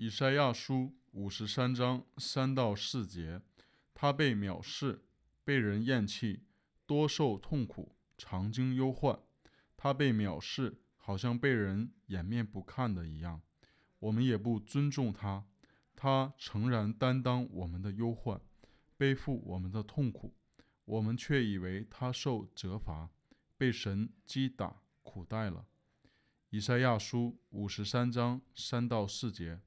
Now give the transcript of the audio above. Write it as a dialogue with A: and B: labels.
A: 以赛亚书五十三章三到四节，他被藐视、被人厌弃、多受痛苦、常经忧患。他被藐视，好像被人掩面不看的一样。我们也不尊重他，他诚然担当我们的忧患，背负我们的痛苦。我们却以为他受责罚，被神击打苦待了。以赛亚书五十三章三到四节。